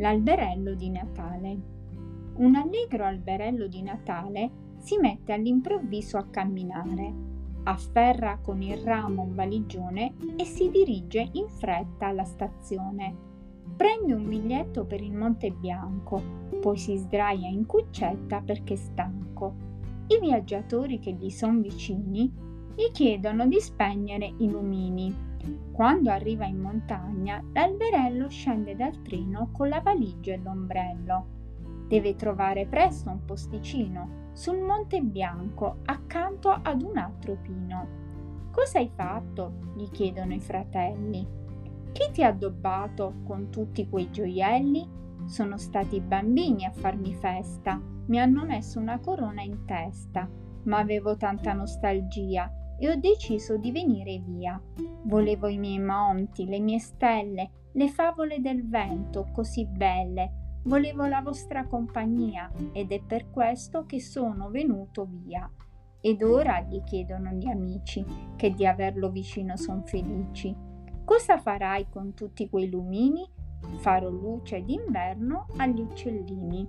L'alberello di Natale. Un allegro alberello di Natale si mette all'improvviso a camminare, afferra con il ramo un valigione e si dirige in fretta alla stazione. Prende un biglietto per il Monte Bianco, poi si sdraia in cuccetta perché è stanco. I viaggiatori che gli sono vicini gli chiedono di spegnere i lumini quando arriva in montagna, l'alberello scende dal treno con la valigia e l'ombrello. Deve trovare presto un posticino sul Monte Bianco accanto ad un altro pino. Cosa hai fatto? gli chiedono i fratelli. Chi ti ha addobbato con tutti quei gioielli? Sono stati i bambini a farmi festa, mi hanno messo una corona in testa, ma avevo tanta nostalgia e ho deciso di venire via. Volevo i miei monti, le mie stelle, le favole del vento così belle. Volevo la vostra compagnia ed è per questo che sono venuto via. Ed ora gli chiedono gli amici, che di averlo vicino son felici. Cosa farai con tutti quei lumini? Farò luce d'inverno agli uccellini.